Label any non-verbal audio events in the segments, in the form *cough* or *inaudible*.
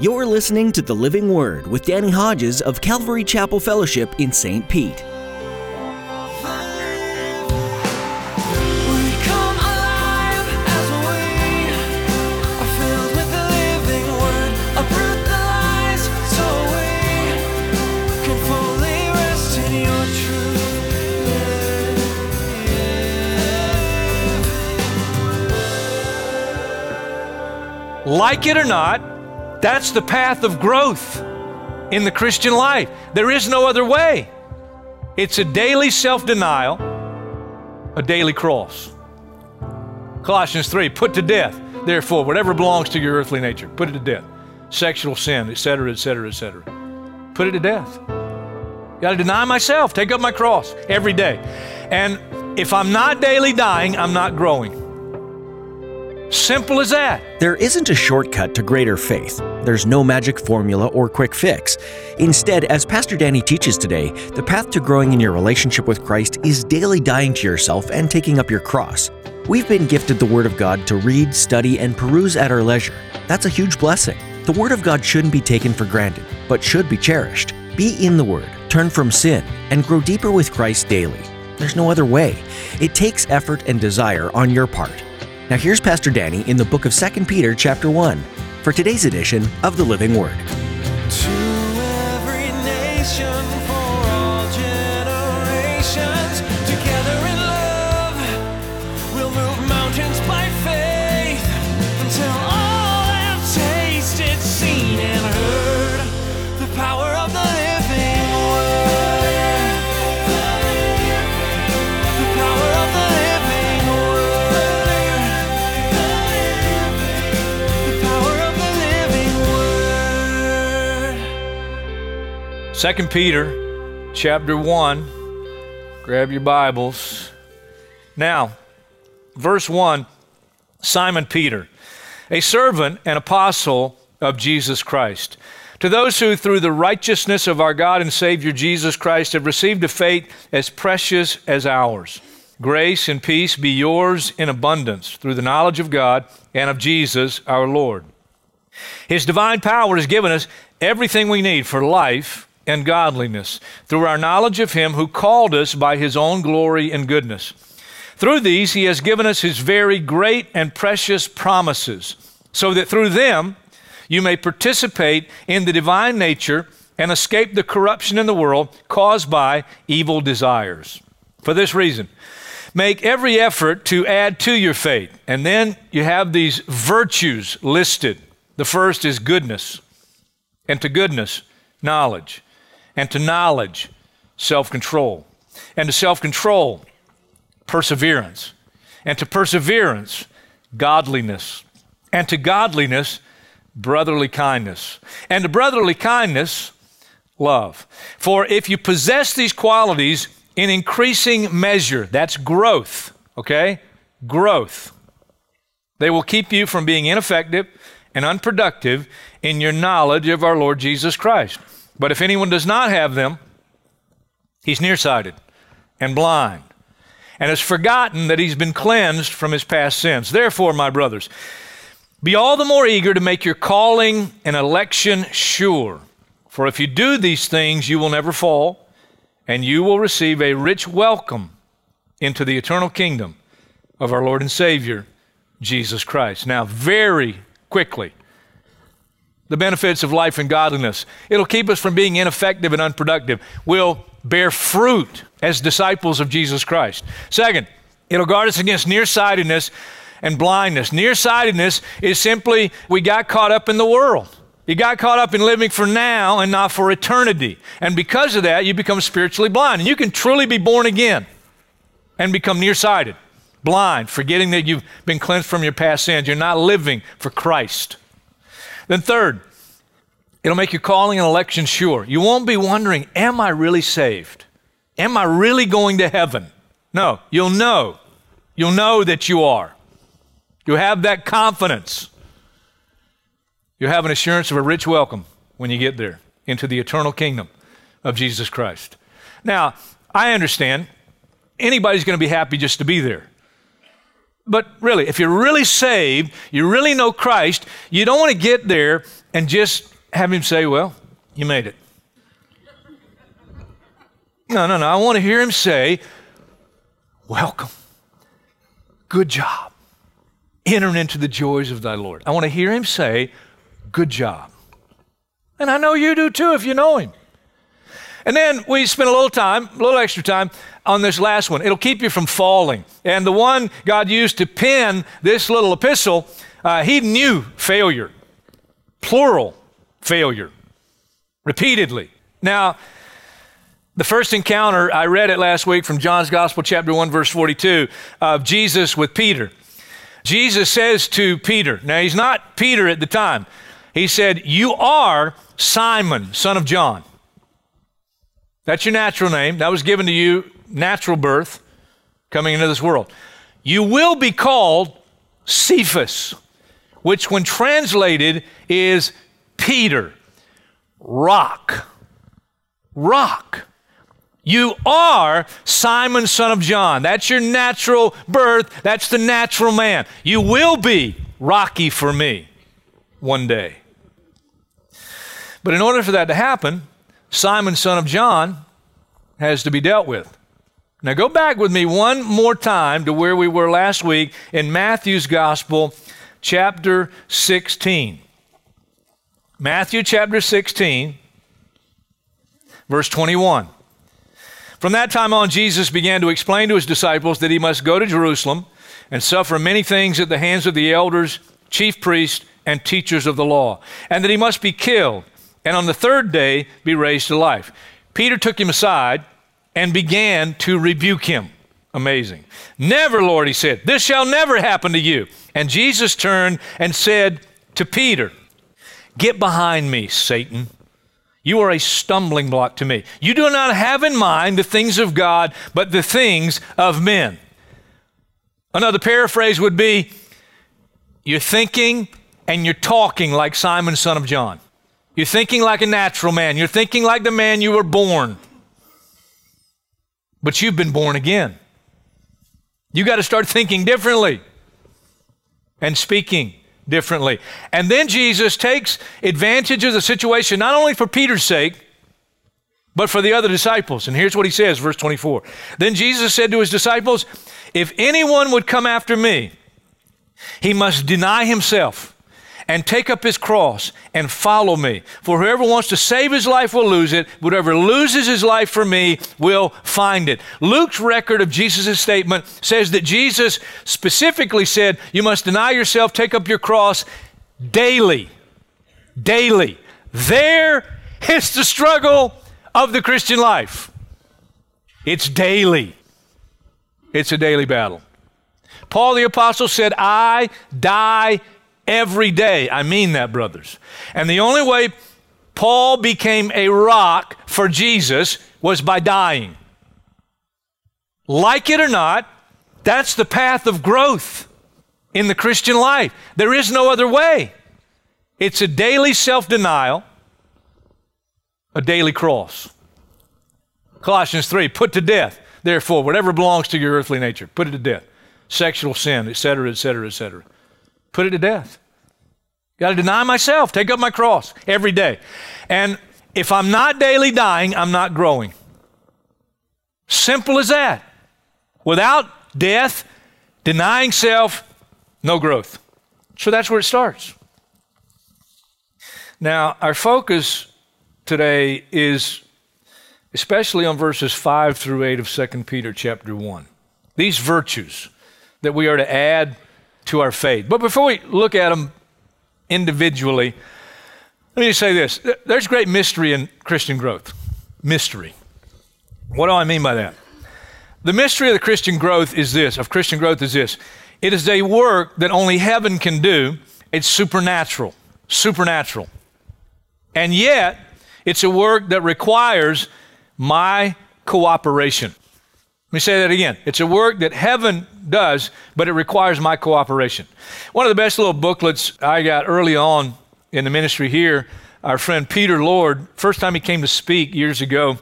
You're listening to The Living Word with Danny Hodges of Calvary Chapel Fellowship in St. Pete. We come alive as we are filled with the living word. Uproot the lies so we can fully rest in your truth. Like it or not, that's the path of growth in the Christian life. There is no other way. It's a daily self denial, a daily cross. Colossians 3 put to death, therefore, whatever belongs to your earthly nature, put it to death. Sexual sin, etc., etc., etc. Put it to death. Got to deny myself, take up my cross every day. And if I'm not daily dying, I'm not growing. Simple as that. There isn't a shortcut to greater faith. There's no magic formula or quick fix. Instead, as Pastor Danny teaches today, the path to growing in your relationship with Christ is daily dying to yourself and taking up your cross. We've been gifted the Word of God to read, study, and peruse at our leisure. That's a huge blessing. The Word of God shouldn't be taken for granted, but should be cherished. Be in the Word, turn from sin, and grow deeper with Christ daily. There's no other way. It takes effort and desire on your part. Now here's Pastor Danny in the book of 2 Peter chapter 1 for today's edition of the Living Word. 2 Peter chapter 1. Grab your Bibles. Now, verse 1 Simon Peter, a servant and apostle of Jesus Christ. To those who, through the righteousness of our God and Savior Jesus Christ, have received a faith as precious as ours, grace and peace be yours in abundance through the knowledge of God and of Jesus our Lord. His divine power has given us everything we need for life and godliness through our knowledge of Him who called us by His own glory and goodness. Through these, He has given us His very great and precious promises, so that through them you may participate in the divine nature and escape the corruption in the world caused by evil desires. For this reason, make every effort to add to your faith. And then you have these virtues listed. The first is goodness, and to goodness, knowledge, and to knowledge, self control, and to self control, perseverance, and to perseverance, godliness, and to godliness, brotherly kindness, and to brotherly kindness, love. For if you possess these qualities in increasing measure, that's growth, okay? Growth. They will keep you from being ineffective and unproductive in your knowledge of our Lord Jesus Christ. But if anyone does not have them, he's nearsighted and blind and has forgotten that he's been cleansed from his past sins. Therefore, my brothers, be all the more eager to make your calling and election sure. For if you do these things, you will never fall, and you will receive a rich welcome into the eternal kingdom of our Lord and Savior, Jesus Christ. Now, very quickly, the benefits of life and godliness. It'll keep us from being ineffective and unproductive. We'll bear fruit as disciples of Jesus Christ. Second, it'll guard us against nearsightedness and blindness. Nearsightedness is simply we got caught up in the world. You got caught up in living for now and not for eternity. And because of that, you become spiritually blind. And you can truly be born again and become nearsighted, blind, forgetting that you've been cleansed from your past sins. You're not living for Christ. Then, third, it'll make your calling and election sure. You won't be wondering, am I really saved? Am I really going to heaven? No, you'll know. You'll know that you are. You'll have that confidence. You'll have an assurance of a rich welcome when you get there into the eternal kingdom of Jesus Christ. Now, I understand anybody's going to be happy just to be there. But really, if you're really saved, you really know Christ, you don't want to get there and just have him say, Well, you made it. No, no, no. I want to hear him say, Welcome. Good job. Enter into the joys of thy Lord. I want to hear him say, Good job. And I know you do too if you know him. And then we spent a little time, a little extra time on this last one. It'll keep you from falling. And the one God used to pen this little epistle, uh, he knew failure, plural failure, repeatedly. Now, the first encounter, I read it last week from John's Gospel, chapter 1, verse 42, of Jesus with Peter. Jesus says to Peter, now he's not Peter at the time, he said, You are Simon, son of John. That's your natural name. That was given to you, natural birth, coming into this world. You will be called Cephas, which, when translated, is Peter, rock. Rock. You are Simon, son of John. That's your natural birth. That's the natural man. You will be Rocky for me one day. But in order for that to happen, Simon, son of John, has to be dealt with. Now go back with me one more time to where we were last week in Matthew's Gospel, chapter 16. Matthew chapter 16, verse 21. From that time on, Jesus began to explain to his disciples that he must go to Jerusalem and suffer many things at the hands of the elders, chief priests, and teachers of the law, and that he must be killed, and on the third day be raised to life. Peter took him aside and began to rebuke him. Amazing. Never, Lord, he said, this shall never happen to you. And Jesus turned and said to Peter, Get behind me, Satan. You are a stumbling block to me. You do not have in mind the things of God, but the things of men. Another paraphrase would be You're thinking and you're talking like Simon, son of John. You're thinking like a natural man. You're thinking like the man you were born. But you've been born again. You got to start thinking differently and speaking differently. And then Jesus takes advantage of the situation, not only for Peter's sake, but for the other disciples. And here's what he says, verse 24. Then Jesus said to his disciples, If anyone would come after me, he must deny himself and take up his cross and follow me. For whoever wants to save his life will lose it. Whoever loses his life for me will find it. Luke's record of Jesus' statement says that Jesus specifically said, You must deny yourself, take up your cross daily. Daily. There is the struggle of the Christian life. It's daily. It's a daily battle. Paul the Apostle said, I die every day. I mean that, brothers. And the only way Paul became a rock for Jesus was by dying. Like it or not, that's the path of growth in the Christian life. There is no other way. It's a daily self denial, a daily cross. Colossians 3 put to death, therefore, whatever belongs to your earthly nature, put it to death. Sexual sin, etc., etc., etc. Put it to death. Got to deny myself, take up my cross every day. And if I'm not daily dying, I'm not growing. Simple as that. Without death, denying self, no growth. So that's where it starts. Now, our focus today is especially on verses 5 through 8 of 2 Peter chapter 1. These virtues that we are to add to our faith. But before we look at them individually, let me just say this there's great mystery in Christian growth. Mystery. What do I mean by that? The mystery of the Christian growth is this, of Christian growth is this. It is a work that only heaven can do. It's supernatural. Supernatural. And yet, it's a work that requires my cooperation. Let me say that again. It's a work that heaven does, but it requires my cooperation. One of the best little booklets I got early on in the ministry here, our friend Peter Lord, first time he came to speak years ago,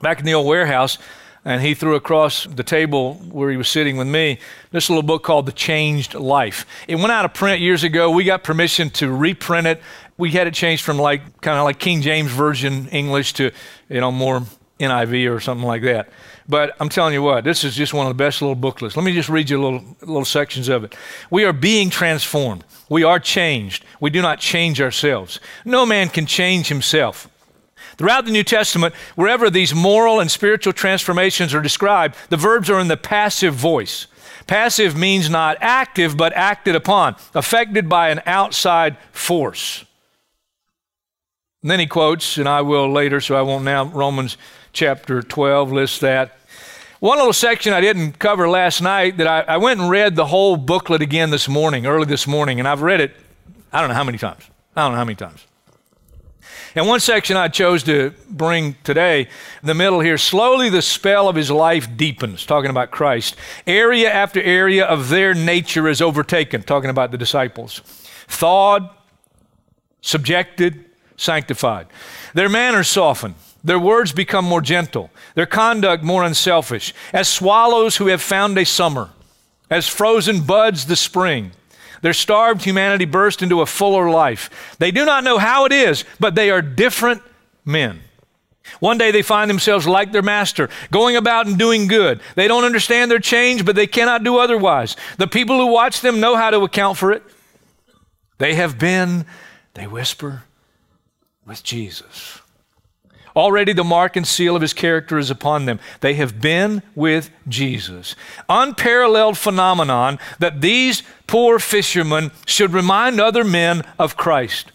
back in the old warehouse, and he threw across the table where he was sitting with me this little book called The Changed Life. It went out of print years ago. We got permission to reprint it. We had it changed from like kind of like King James Version English to, you know, more NIV or something like that. But I'm telling you what, this is just one of the best little booklets. Let me just read you little little sections of it. We are being transformed. We are changed. We do not change ourselves. No man can change himself. Throughout the New Testament, wherever these moral and spiritual transformations are described, the verbs are in the passive voice. Passive means not active, but acted upon, affected by an outside force. And then he quotes, and I will later, so I won't now, Romans chapter 12 lists that. One little section I didn't cover last night that I, I went and read the whole booklet again this morning, early this morning, and I've read it, I don't know how many times. I don't know how many times. And one section I chose to bring today, the middle here, slowly the spell of his life deepens, talking about Christ. Area after area of their nature is overtaken, talking about the disciples. Thawed, subjected, sanctified. Their manners soften. Their words become more gentle, their conduct more unselfish, as swallows who have found a summer, as frozen buds the spring. Their starved humanity burst into a fuller life. They do not know how it is, but they are different men. One day they find themselves like their master, going about and doing good. They don't understand their change, but they cannot do otherwise. The people who watch them know how to account for it. They have been, they whisper, with Jesus. Already the mark and seal of his character is upon them. They have been with Jesus. Unparalleled phenomenon that these poor fishermen should remind other men of Christ.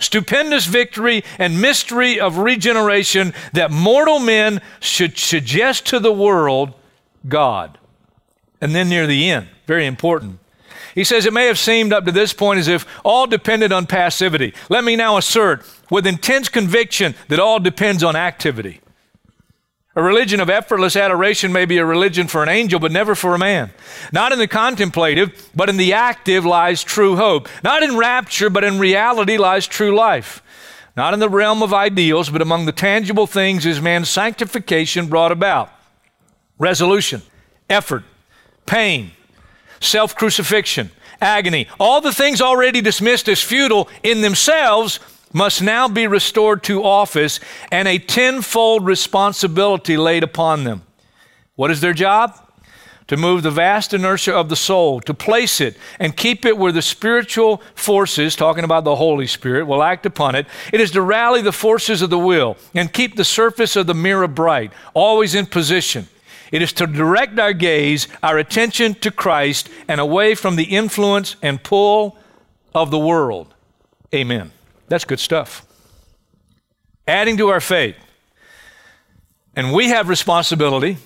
Stupendous victory and mystery of regeneration that mortal men should suggest to the world God. And then near the end, very important. He says it may have seemed up to this point as if all depended on passivity. Let me now assert with intense conviction that all depends on activity. A religion of effortless adoration may be a religion for an angel, but never for a man. Not in the contemplative, but in the active lies true hope. Not in rapture, but in reality lies true life. Not in the realm of ideals, but among the tangible things is man's sanctification brought about. Resolution, effort, pain, self crucifixion, agony, all the things already dismissed as futile in themselves must now be restored to office and a tenfold responsibility laid upon them. What is their job? To move the vast inertia of the soul, to place it and keep it where the spiritual forces, talking about the Holy Spirit, will act upon it. It is to rally the forces of the will and keep the surface of the mirror bright, always in position. It is to direct our gaze, our attention to Christ, and away from the influence and pull of the world. Amen. That's good stuff. Adding to our faith. And we have responsibility,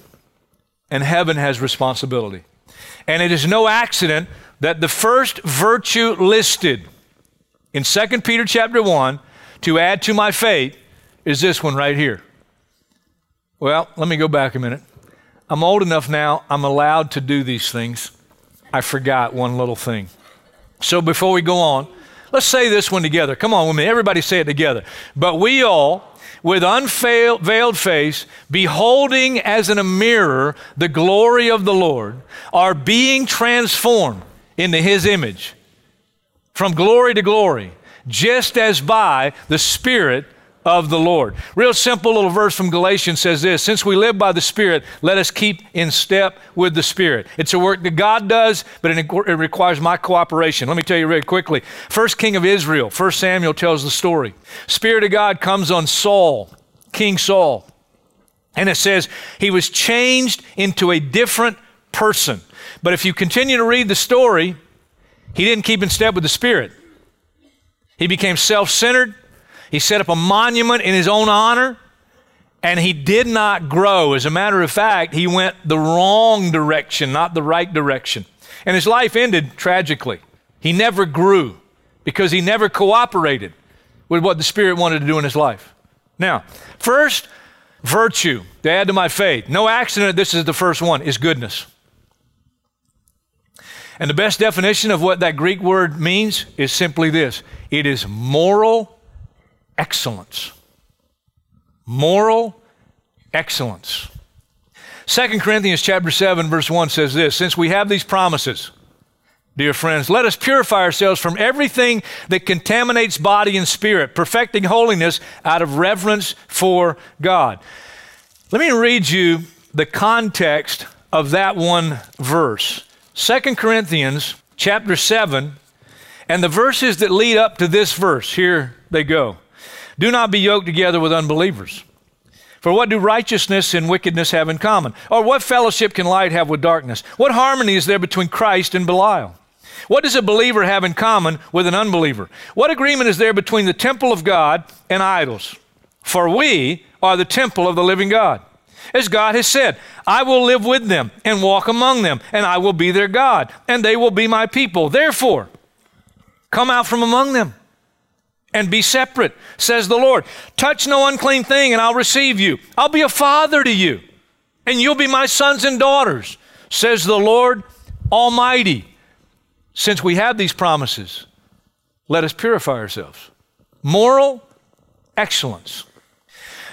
and heaven has responsibility. And it is no accident that the first virtue listed in 2 Peter chapter 1 to add to my faith is this one right here. Well, let me go back a minute. I'm old enough now, I'm allowed to do these things. I forgot one little thing. So before we go on, let's say this one together. Come on me. Everybody say it together. But we all, with unveiled face, beholding as in a mirror the glory of the Lord, are being transformed into his image from glory to glory, just as by the Spirit of the Lord. Real simple little verse from Galatians says this Since we live by the Spirit, let us keep in step with the Spirit. It's a work that God does, but it, requires my cooperation. Let me tell you really quickly. First king of Israel, First Samuel tells the story. Spirit of God comes on Saul, King Saul. And it says he was changed into a different person. But if you continue to read the story, he didn't keep in step with the Spirit. He became self centered. He set up a monument in his own honor, and he did not grow. As a matter of fact, he went the wrong direction, not the right direction. And his life ended tragically. He never grew because he never cooperated with what the Spirit wanted to do in his life. Now, first, virtue to add to my faith. No accident, this is the first one, is goodness. And the best definition of what that Greek word means is simply this it is moral excellence. Moral excellence. 2 Corinthians chapter 7 verse 1 says this, since we have these promises, dear friends, let us purify ourselves from everything that contaminates body and spirit, perfecting holiness out of reverence for God. Let me read you the context of that one verse. 2 Corinthians chapter 7 and the verses that lead up to this verse. Here they go. Do not be yoked together with unbelievers. For what do righteousness and wickedness have in common? Or what fellowship can light have with darkness? What harmony is there between Christ and Belial? What does a believer have in common with an unbeliever? What agreement is there between the temple of God and idols? For we are the temple of the living God. As God has said, I will live with them and walk among them, and I will be their God, and they will be my people. Therefore, come out from among them and be separate, says the Lord. Touch no unclean thing, and I'll receive you. I'll be a father to you, and you'll be my sons and daughters, says the Lord Almighty. Since we have these promises, let us purify ourselves. Moral excellence.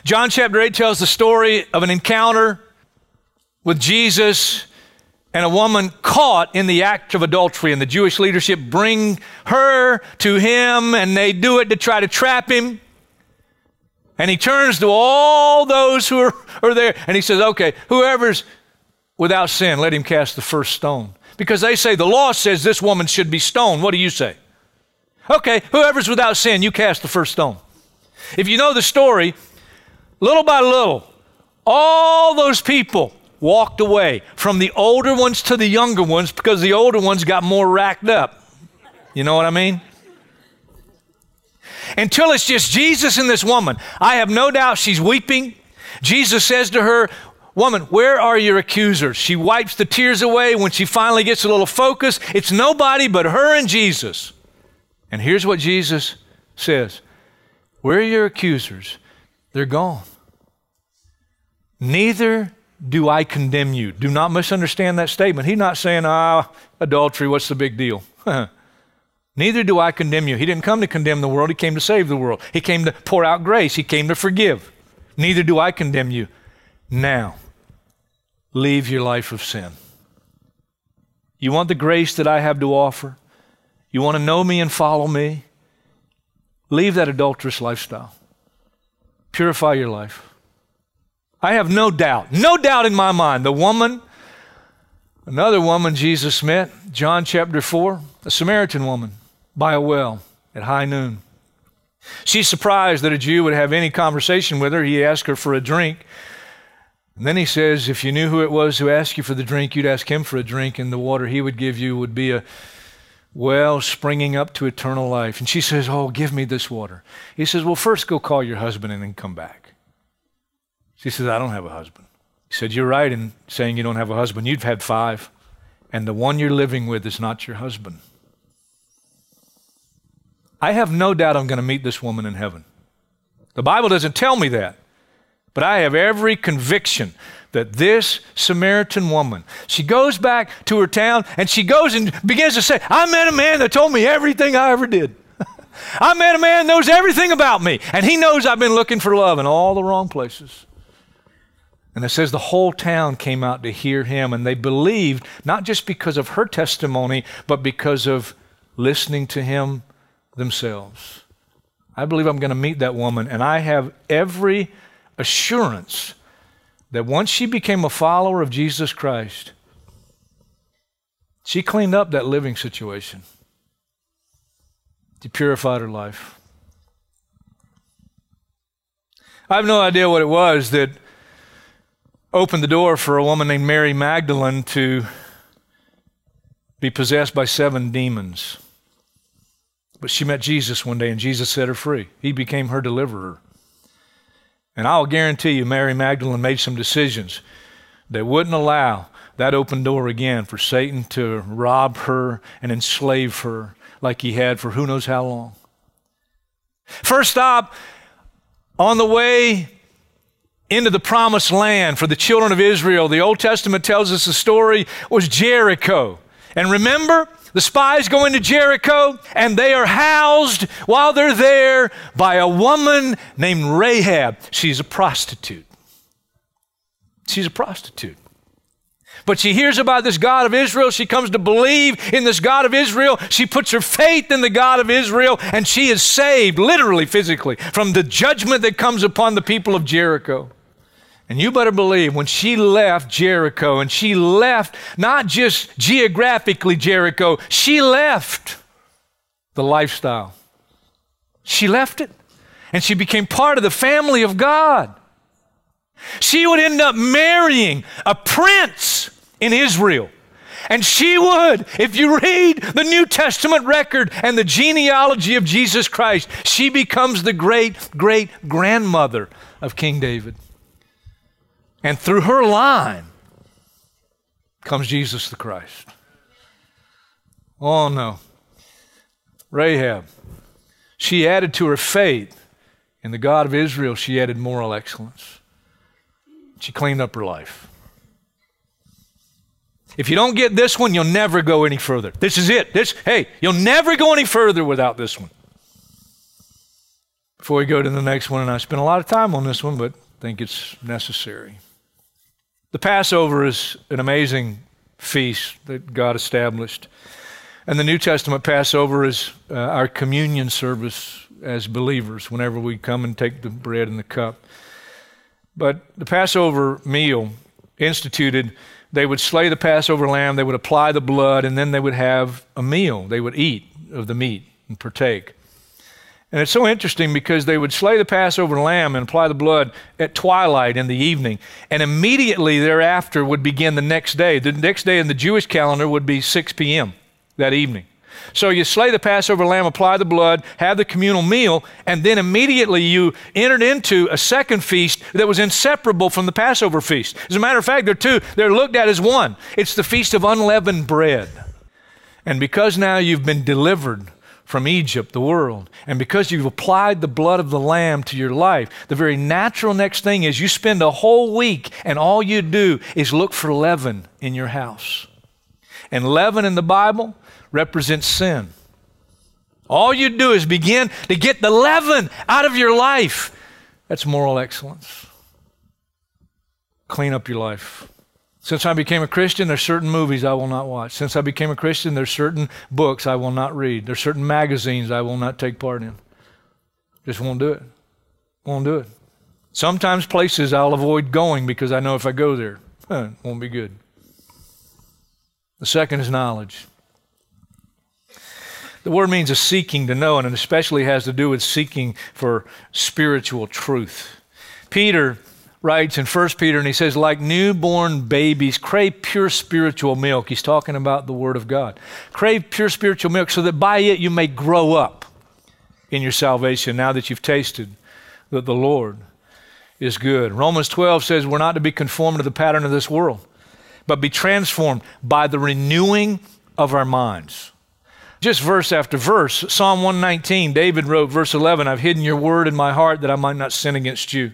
John chapter 8 tells the story of an encounter with Jesus and a woman caught in the act of adultery, and the Jewish leadership bring her to him, and they do it to try to trap him. And he turns to all those who are, are there, and he says, Okay, whoever's without sin, let him cast the first stone. Because they say the law says this woman should be stoned. What do you say? Okay, whoever's without sin, you cast the first stone. If you know the story, little by little, all those people walked away from the older ones to the younger ones because the older ones got more racked up. You know what I mean? Until it's just Jesus and this woman. I have no doubt she's weeping. Jesus says to her, Woman, where are your accusers? She wipes the tears away when she finally gets a little focus. It's nobody but her and Jesus. And here's what Jesus says Where are your accusers? They're gone. Neither do I condemn you. Do not misunderstand that statement. He's not saying, ah, adultery, what's the big deal? *laughs* Neither do I condemn you. He didn't come to condemn the world, He came to save the world. He came to pour out grace, He came to forgive. Neither do I condemn you. Now, leave your life of sin. You want the grace that I have to offer? You want to know me and follow me? Leave that adulterous lifestyle. Purify your life. I have no doubt, no doubt in my mind, the woman, another woman Jesus met, John chapter 4, a Samaritan woman by a well at high noon. She's surprised that a Jew would have any conversation with her. He asked her for a drink. And then he says, If you knew who it was who asked you for the drink, you'd ask him for a drink, and the water he would give you would be a well springing up to eternal life. And she says, Oh, give me this water. He says, Well, first go call your husband and then come back. She says, I don't have a husband. He said, You're right in saying you don't have a husband. You've had five, and the one you're living with is not your husband. I have no doubt I'm going to meet this woman in heaven. The Bible doesn't tell me that, but I have every conviction that this Samaritan woman, she goes back to her town and she goes and begins to say, I met a man that told me everything I ever did. *laughs* I met a man that knows everything about me, and he knows I've been looking for love in all the wrong places. And it says the whole town came out to hear him, and they believed not just because of her testimony, but because of listening to him themselves. I believe I'm going to meet that woman, and I have every assurance that once she became a follower of Jesus Christ, she cleaned up that living situation. She purified her life. I have no idea what it was that opened the door for a woman named Mary Magdalene to be possessed by seven demons. But she met Jesus one day and Jesus set her free. He became her deliverer. And I'll guarantee you, Mary Magdalene made some decisions that wouldn't allow that open door again for Satan to rob her and enslave her like he had for who knows how long. First stop on the way into the promised land for the children of Israel. The Old Testament tells us the story was Jericho. And remember, the spies go into Jericho and they are housed while they're there by a woman named Rahab. She's a prostitute. She's a prostitute. But she hears about this God of Israel. She comes to believe in this God of Israel. She puts her faith in the God of Israel, and she is saved, literally, physically, from the judgment that comes upon the people of Jericho. And you better believe when she left Jericho, and she left not just geographically Jericho, she left the lifestyle. She left it, and she became part of the family of God. She would end up marrying a prince in Israel. And she would, if you read the New Testament record and the genealogy of Jesus Christ, she becomes the great great grandmother of King David. And through her line comes Jesus the Christ. Oh no. Rahab, she added to her faith in the God of Israel, she added moral excellence. She cleaned up her life. If you don't get this one, you'll never go any further. This is it. This, hey, you'll never go any further without this one. Before we go to the next one, and I spent a lot of time on this one, but I think it's necessary. The Passover is an amazing feast that God established. And the New Testament Passover is uh, our communion service as believers whenever we come and take the bread and the cup. But the Passover meal instituted, they would slay the Passover lamb, they would apply the blood, and then they would have a meal. They would eat of the meat and partake. And it's so interesting because they would slay the Passover lamb and apply the blood at twilight in the evening. And immediately thereafter would begin the next day. The next day in the Jewish calendar would be 6 p.m. that evening. So you slay the Passover lamb, apply the blood, have the communal meal, and then immediately you entered into a second feast that was inseparable from the Passover feast. As a matter of fact, they're two, they're looked at as one. It's the feast of unleavened bread. And because now you've been delivered from Egypt, the world, and because you've applied the blood of the Lamb to your life, the very natural next thing is you spend a whole week and all you do is look for leaven in your house. And leaven in the Bible represents sin. All you do is begin to get the leaven out of your life. That's moral excellence. Clean up your life. Since I became a Christian, there's certain movies I will not watch. Since I became a Christian, there's certain books I will not read. There's certain magazines I will not take part in. Just won't do it. Won't do it. Sometimes places I'll avoid going because I know if I go there, it won't be good. The second is knowledge. The word means a seeking to know, and it especially has to do with seeking for spiritual truth. Peter writes in 1 Peter, and he says, like newborn babies, crave pure spiritual milk. He's talking about the Word of God. Crave pure spiritual milk so that by it you may grow up in your salvation now that you've tasted that the Lord is good. Romans 12 says we're not to be conformed to the pattern of this world, but be transformed by the renewing of our minds. Just verse after verse. Psalm 119, David wrote, verse 11, I've hidden your word in my heart that I might not sin against you.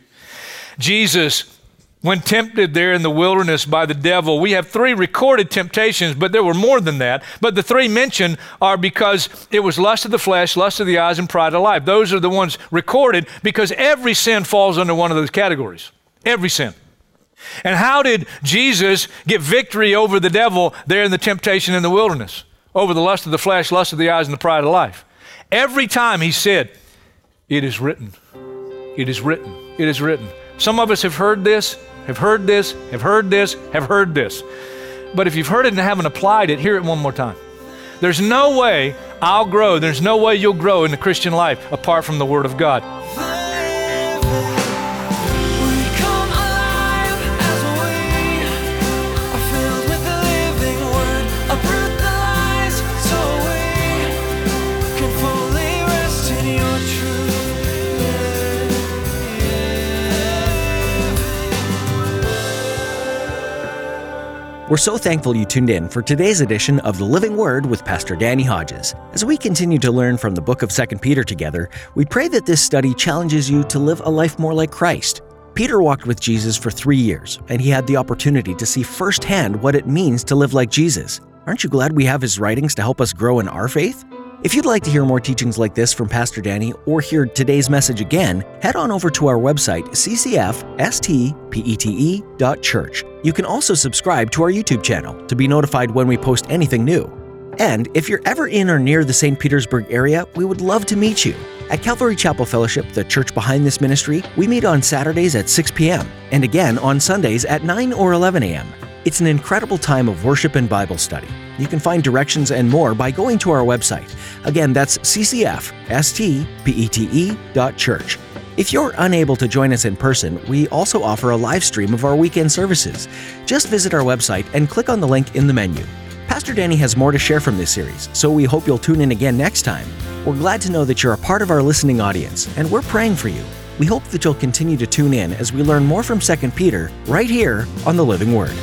Jesus, when tempted there in the wilderness by the devil, we have three recorded temptations, but there were more than that. But the three mentioned are because it was lust of the flesh, lust of the eyes, and pride of life. Those are the ones recorded because every sin falls under one of those categories. Every sin. And how did Jesus get victory over the devil there in the temptation in the wilderness? Over the lust of the flesh, lust of the eyes, and the pride of life. Every time he said, It is written. It is written. It is written. Some of us have heard this, have heard this, have heard this, have heard this. But if you've heard it and haven't applied it, hear it one more time. There's no way I'll grow, there's no way you'll grow in the Christian life apart from the Word of God. We're so thankful you tuned in for today's edition of The Living Word with Pastor Danny Hodges. As we continue to learn from the book of 2 Peter together, we pray that this study challenges you to live a life more like Christ. Peter walked with Jesus for three years, and he had the opportunity to see firsthand what it means to live like Jesus. Aren't you glad we have his writings to help us grow in our faith? If you'd like to hear more teachings like this from Pastor Danny or hear today's message again, head on over to our website, ccfstpete.church. You can also subscribe to our YouTube channel to be notified when we post anything new. And if you're ever in or near the St. Petersburg area, we would love to meet you. At Calvary Chapel Fellowship, the church behind this ministry, we meet on Saturdays at 6 p.m. and again on Sundays at 9 or 11 a.m. It's an incredible time of worship and Bible study. You can find directions and more by going to our website. Again, that's ccfstpete.church. If you're unable to join us in person, we also offer a live stream of our weekend services. Just visit our website and click on the link in the menu. Pastor Danny has more to share from this series, so we hope you'll tune in again next time. We're glad to know that you're a part of our listening audience, and we're praying for you. We hope that you'll continue to tune in as we learn more from 2 Peter right here on the Living Word.